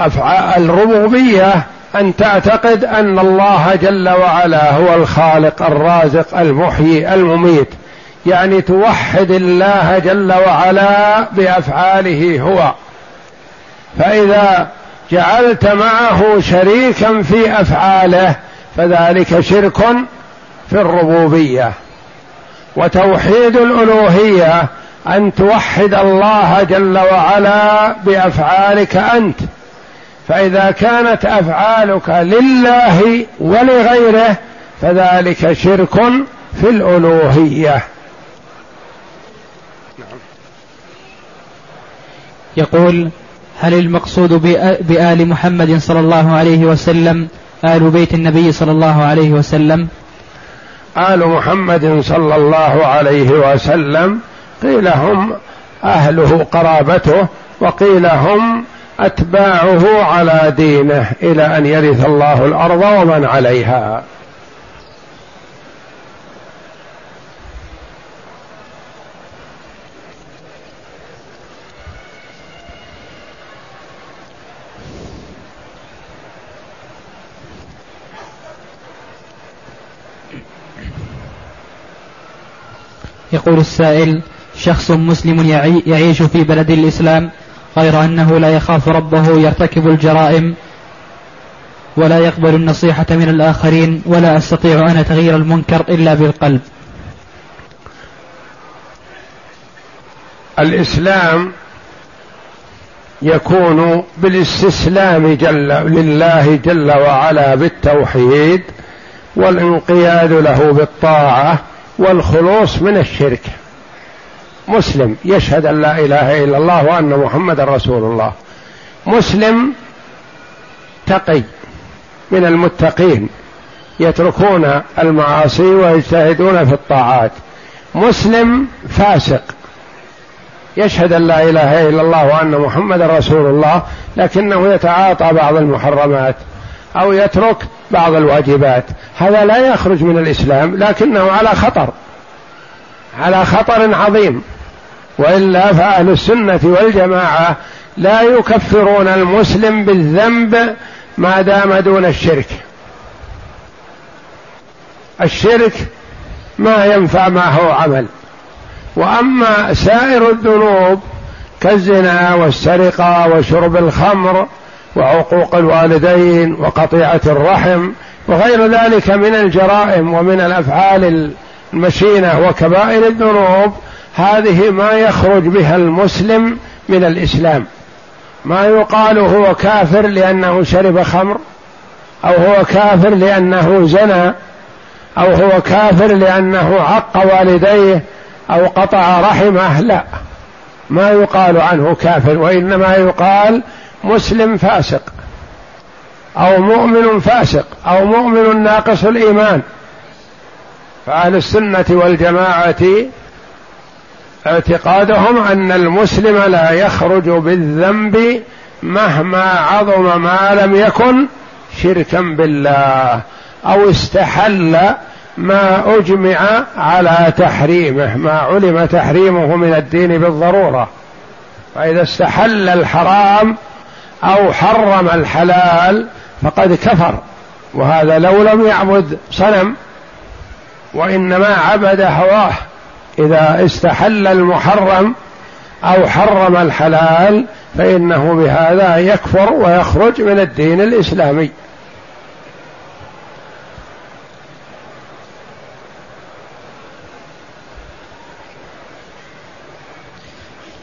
أفعال الربوبية أن تعتقد أن الله جل وعلا هو الخالق الرازق المحيي المميت. يعني توحد الله جل وعلا بأفعاله هو. فإذا جعلت معه شريكا في أفعاله فذلك شرك في الربوبية. وتوحيد الألوهية أن توحد الله جل وعلا بأفعالك أنت. فإذا كانت أفعالك لله ولغيره فذلك شرك في الألوهية. يقول هل المقصود بآل محمد صلى الله عليه وسلم آل بيت النبي صلى الله عليه وسلم؟ آل محمد صلى الله عليه وسلم قيل هم أهله قرابته وقيل هم أتباعه على دينه إلى أن يرث الله الأرض ومن عليها. يقول السائل شخص مسلم يعيش في بلد الإسلام غير أنه لا يخاف ربه يرتكب الجرائم ولا يقبل النصيحة من الآخرين ولا أستطيع أنا تغيير المنكر إلا بالقلب. الإسلام يكون بالاستسلام جل لله جل وعلا بالتوحيد والانقياد له بالطاعة والخلوص من الشرك. مسلم يشهد أن لا إله إلا الله وأن محمدا رسول الله. مسلم تقي من المتقين يتركون المعاصي ويجتهدون في الطاعات. مسلم فاسق يشهد أن لا إله إلا الله وأن محمدا رسول الله لكنه يتعاطى بعض المحرمات. أو يترك بعض الواجبات. هذا لا يخرج من الإسلام لكنه على خطر. على خطر عظيم. وإلا فأهل السنة والجماعة لا يكفرون المسلم بالذنب ما دام دون الشرك. الشرك ما ينفع ما هو عمل. وأما سائر الذنوب كالزنا والسرقة وشرب الخمر وعقوق الوالدين وقطيعة الرحم وغير ذلك من الجرائم ومن الأفعال المشينة وكبائر الذنوب هذه ما يخرج بها المسلم من الإسلام. ما يقال هو كافر لأنه شرب خمر أو هو كافر لأنه زنى أو هو كافر لأنه عق والديه أو قطع رحمه لا. ما يقال عنه كافر وإنما يقال مسلم فاسق أو مؤمن فاسق أو مؤمن ناقص الإيمان فأهل السنة والجماعة اعتقادهم أن المسلم لا يخرج بالذنب مهما عظم ما لم يكن شركا بالله أو استحل ما أجمع على تحريمه ما علم تحريمه من الدين بالضرورة. فإذا استحل الحرام أو حرم الحلال فقد كفر. وهذا لو لم يعبد صنم وإنما عبد هواه. إذا استحل المحرم أو حرم الحلال فإنه بهذا يكفر ويخرج من الدين الإسلامي.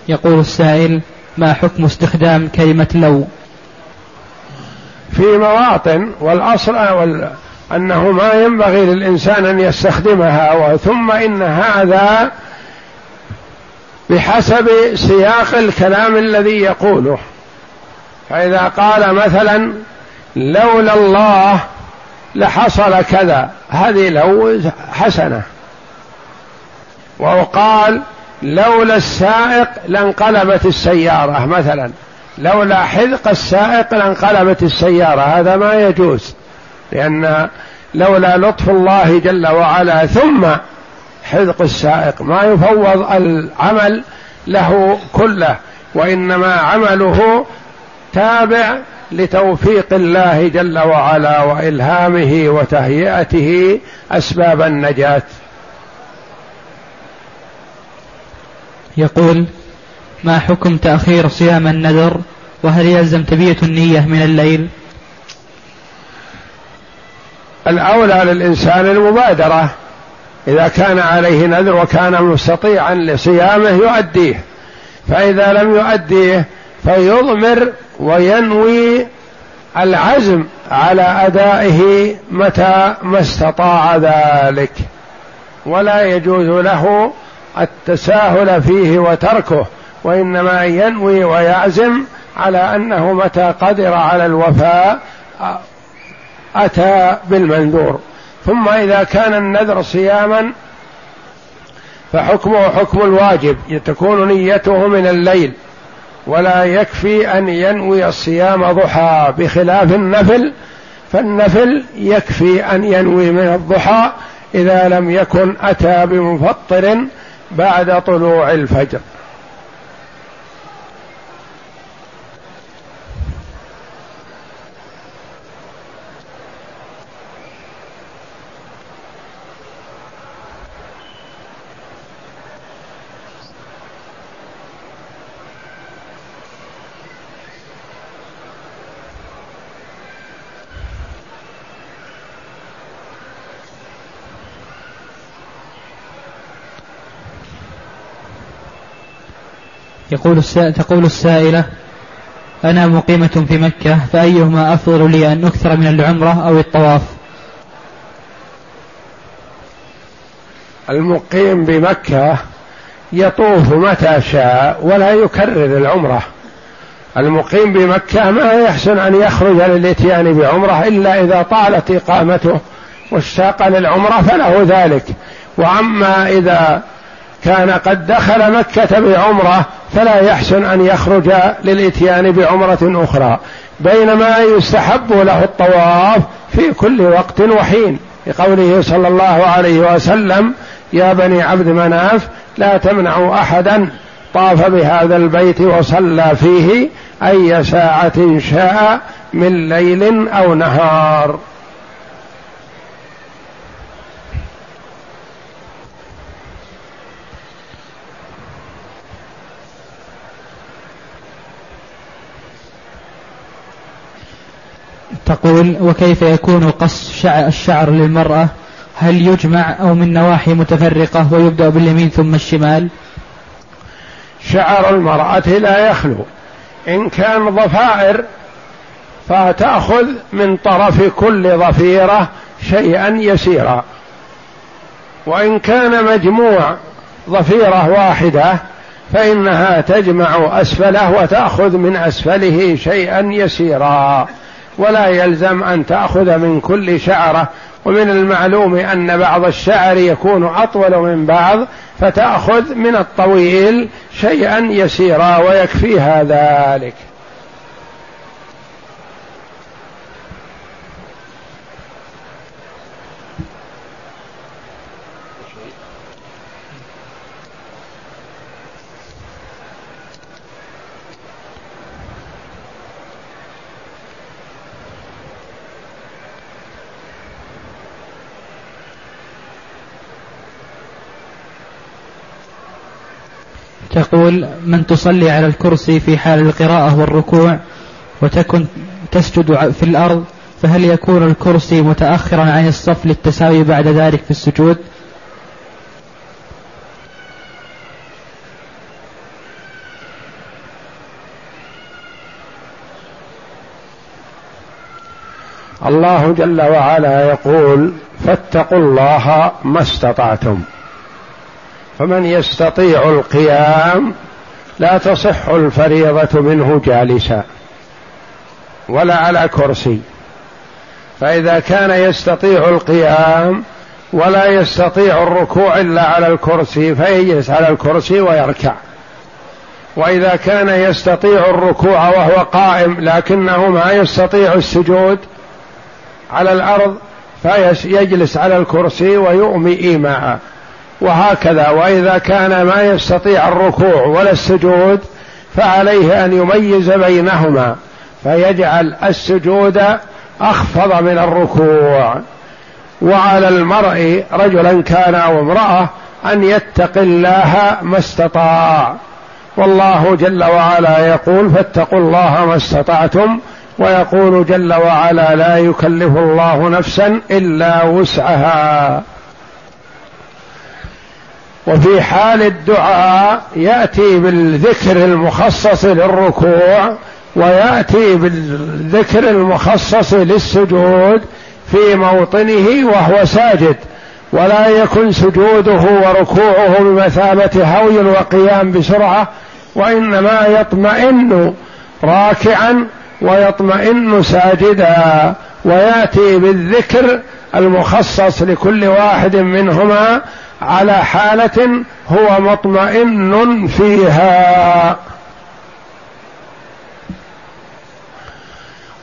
يقول السائل ما حكم استخدام كلمة لو؟ في مواطن والأصل أنه ما ينبغي للإنسان أن يستخدمها ثم إن هذا بحسب سياق الكلام الذي يقوله. فإذا قال مثلا لولا الله لحصل كذا. هذه لو حسنة. وقال لولا السائق لانقلبت السيارة مثلا. لولا حذق السائق لانقلبت السيارة هذا ما يجوز. لأن لولا لطف الله جل وعلا ثم حذق السائق ما يفوض العمل له كله وإنما عمله تابع لتوفيق الله جل وعلا وإلهامه وتهيئته أسباب النجاة. يقول ما حكم تأخير صيام النذر وهل يلزم تبية النية من الليل? الأولى للإنسان المبادرة. إذا كان عليه نذر وكان مستطيعا لصيامه يؤديه. فإذا لم يؤديه فيضمر وينوي العزم على أدائه متى ما استطاع ذلك. ولا يجوز له التساهل فيه وتركه وإنما ينوي ويعزم على أنه متى قدر على الوفاء أتى بالمنذور. ثم إذا كان النذر صياما فحكمه حكم الواجب تكون نيته من الليل. ولا يكفي أن ينوي الصيام ضحى بخلاف النفل. فالنفل يكفي أن ينوي من الضحى إذا لم يكن أتى بمفطر بعد طلوع الفجر. يقول تقول السائلة أنا مقيمة في مكة فأيهما أفضل لي أن أكثر من العمرة أو الطواف؟ المقيم بمكة يطوف متى شاء ولا يكرر العمرة. المقيم بمكة ما يحسن أن يخرج للإتيان بعمرة إلا إذا طالت إقامته واشتاق للعمرة فله ذلك. وأما إذا كان قد دخل مكة بعمرة فلا يحسن أن يخرج للإتيان بعمرة أخرى بينما يستحب له الطواف في كل وقت وحين. لقوله صلى الله عليه وسلم يا بني عبد مناف لا تمنعوا أحدا طاف بهذا البيت وصلى فيه أي ساعة شاء من ليل أو نهار. تقول وكيف يكون قص الشعر للمرأة؟ هل يجمع أو من نواحي متفرقة ويبدأ باليمين ثم الشمال؟ شعر المرأة لا يخلو. إن كان ضفائر فتأخذ من طرف كل ضفيرة شيئا يسيرا. وإن كان مجموع ضفيرة واحدة فإنها تجمع أسفله وتأخذ من أسفله شيئا يسيرا. ولا يلزم أن تأخذ من كل شعرة. ومن المعلوم أن بعض الشعر يكون أطول من بعض فتأخذ من الطويل شيئا يسيرا ويكفيها ذلك. تقول من تصلي على الكرسي في حال القراءة والركوع وتكن تسجد في الأرض فهل يكون الكرسي متأخرا عن الصف للتساوي بعد ذلك في السجود؟ الله جل وعلا يقول فاتقوا الله ما استطعتم. فمن يستطيع القيام لا تصح الفريضة منه جالسا ولا على كرسي. فإذا كان يستطيع القيام ولا يستطيع الركوع إلا على الكرسي فيجلس على الكرسي ويركع. وإذا كان يستطيع الركوع وهو قائم لكنه ما يستطيع السجود على الأرض فيجلس على الكرسي ويؤمي إيماء وهكذا وإذا كان ما يستطيع الركوع ولا السجود فعليه أن يميز بينهما فيجعل السجود أخفض من الركوع. وعلى المرء رجلا كان أو امرأة أن يتقي الله ما استطاع. والله جل وعلا يقول فاتقوا الله ما استطعتم ويقول جل وعلا لا يكلف الله نفسا إلا وسعها. وفي حال الدعاء يأتي بالذكر المخصص للركوع ويأتي بالذكر المخصص للسجود في موطنه وهو ساجد ولا يكن سجوده وركوعه بمثابة هوي وقيام بسرعة وإنما يطمئن راكعا ويطمئن ساجدا ويأتي بالذكر المخصص لكل واحد منهما على حالة هو مطمئن فيها.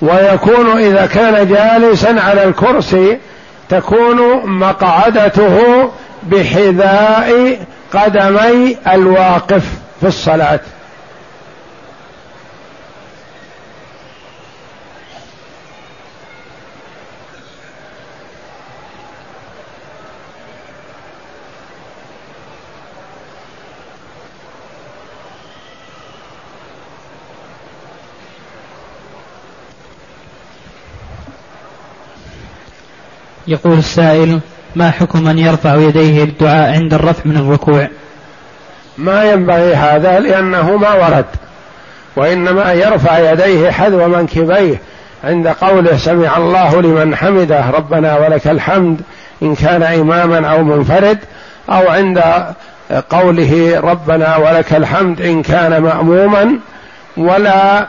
ويكون إذا كان جالسا على الكرسي تكون مقعدته بحذاء قدمي الواقف في الصلاة. يقول السائل ما حكم من يرفع يديه للدعاء عند الرفع من الركوع؟ ما ينبغي هذا لأنه ما ورد وإنما يرفع يديه حذو منكبيه عند قوله سمع الله لمن حمده ربنا ولك الحمد إن كان إماما أو منفرد أو عند قوله ربنا ولك الحمد إن كان مأموما ولا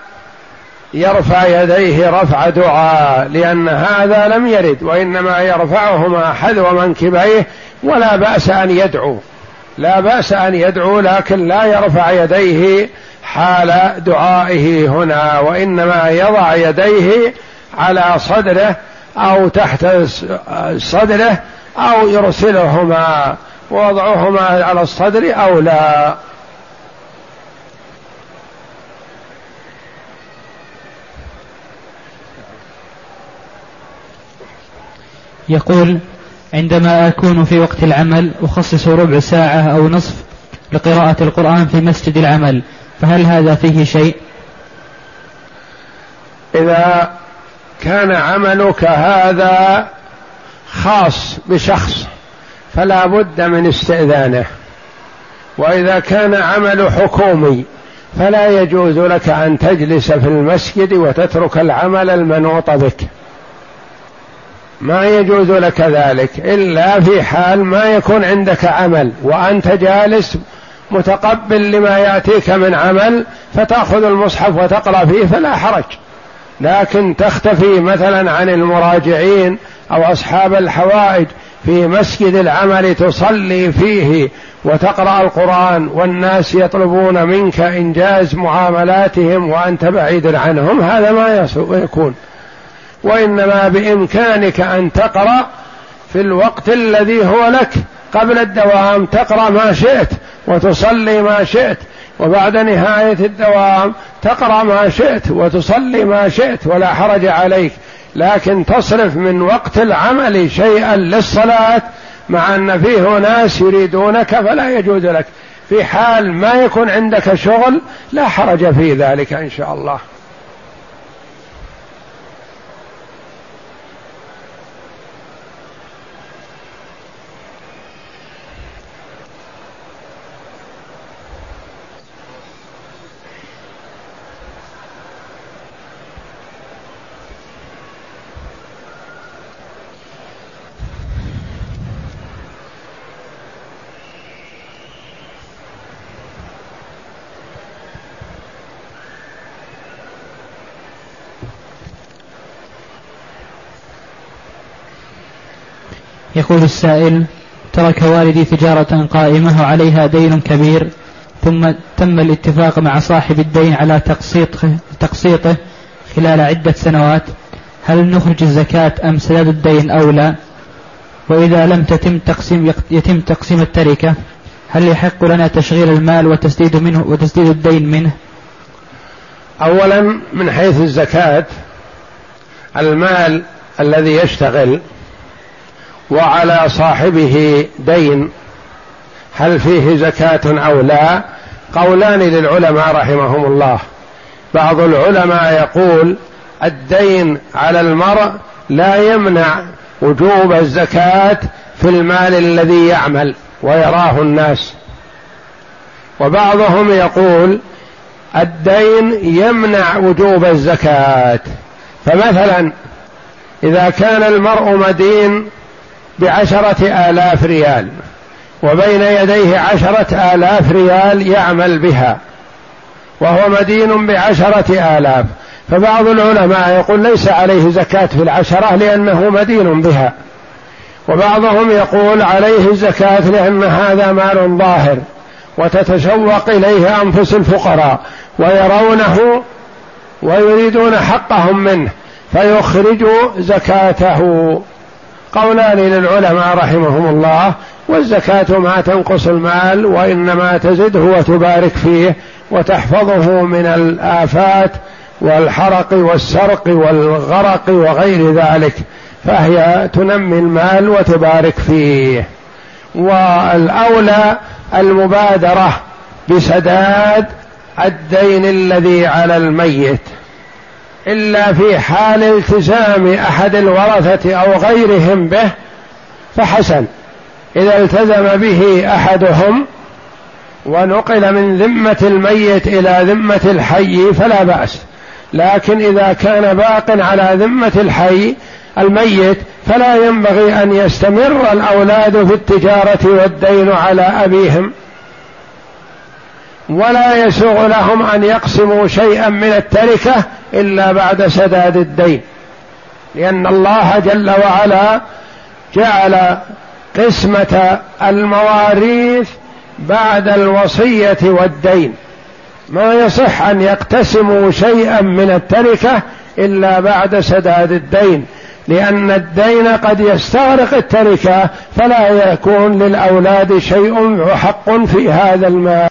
يرفع يديه رفع دعاء لأن هذا لم يرد وإنما يرفعهما حذو منكبيه ولا بأس أن يدعو. لا بأس أن يدعو لكن لا يرفع يديه حال دعائه هنا وإنما يضع يديه على صدره أو تحت صدره أو يرسلهما ووضعهما على الصدر أو لا. يقول عندما أكون في وقت العمل أخصص ربع ساعة أو نصف لقراءة القرآن في مسجد العمل فهل هذا فيه شيء؟ إذا كان عملك هذا خاص بشخص فلا بد من استئذانه وإذا كان عمل حكومي فلا يجوز لك أن تجلس في المسجد وتترك العمل المنوط بك ما يجوز لك ذلك إلا في حال ما يكون عندك عمل وأنت جالس متقبل لما يأتيك من عمل فتأخذ المصحف وتقرأ فيه فلا حرج. لكن تختفي مثلا عن المراجعين أو أصحاب الحوائج في مسجد العمل تصلي فيه وتقرأ القرآن والناس يطلبون منك إنجاز معاملاتهم وأنت بعيد عنهم هذا ما يكون. وإنما بإمكانك أن تقرأ في الوقت الذي هو لك قبل الدوام. تقرأ ما شئت وتصلي ما شئت وبعد نهاية الدوام تقرأ ما شئت وتصلي ما شئت ولا حرج عليك. لكن تصرف من وقت العمل شيئا للصلاة مع أن فيه ناس يريدونك فلا يجوز لك. في حال ما يكون عندك شغل لا حرج في ذلك إن شاء الله. يقول السائل ترك والدي تجارة قائمة وعليها دين كبير ثم تم الاتفاق مع صاحب الدين على تقسيط تقسيطه خلال عدة سنوات. هل نخرج الزكاة أم سداد الدين أو لا؟ وإذا لم تتم تقسيم يتم تقسيم التركة هل يحق لنا تشغيل المال وتسديد منه وتسديد الدين منه؟ أولا من حيث الزكاة المال الذي يشتغل وعلى صاحبه دين. هل فيه زكاة أو لا؟ قولان للعلماء رحمهم الله. بعض العلماء يقول الدين على المرء لا يمنع وجوب الزكاة في المال الذي يعمل ويراه الناس. وبعضهم يقول الدين يمنع وجوب الزكاة. فمثلا إذا كان المرء مدين بعشرة آلاف ريال وبين يديه عشرة آلاف ريال يعمل بها وهو مدين بعشرة آلاف. فبعض العلماء يقول ليس عليه زكاة في العشرة لأنه مدين بها وبعضهم يقول عليه الزكاة لأن هذا مال ظاهر وتتشوق إليه أنفس الفقراء ويرونه ويريدون حقهم منه فيخرجوا زكاته. قولان للعلماء رحمهم الله والزكاة ما تنقص المال وإنما تزده وتبارك فيه وتحفظه من الآفات والحرق والسرق والغرق وغير ذلك فهي تنمي المال وتبارك فيه. والأولى المبادرة بسداد الدين الذي على الميت. إلا في حال التزام أحد الورثة أو غيرهم به فحسن. إذا التزم به أحدهم ونقل من ذمة الميت إلى ذمة الحي فلا بأس. لكن إذا كان باق على ذمة الحي الميت فلا ينبغي أن يستمر الأولاد في التجارة والدين على أبيهم. ولا يسوغ لهم أن يقسموا شيئا من التركة إلا بعد سداد الدين. لأن الله جل وعلا جعل قسمة المواريث بعد الوصية والدين. ما يصح أن يقتسموا شيئا من التركة إلا بعد سداد الدين. لأن الدين قد يستغرق التركة فلا يكون للأولاد شيء حق في هذا المال.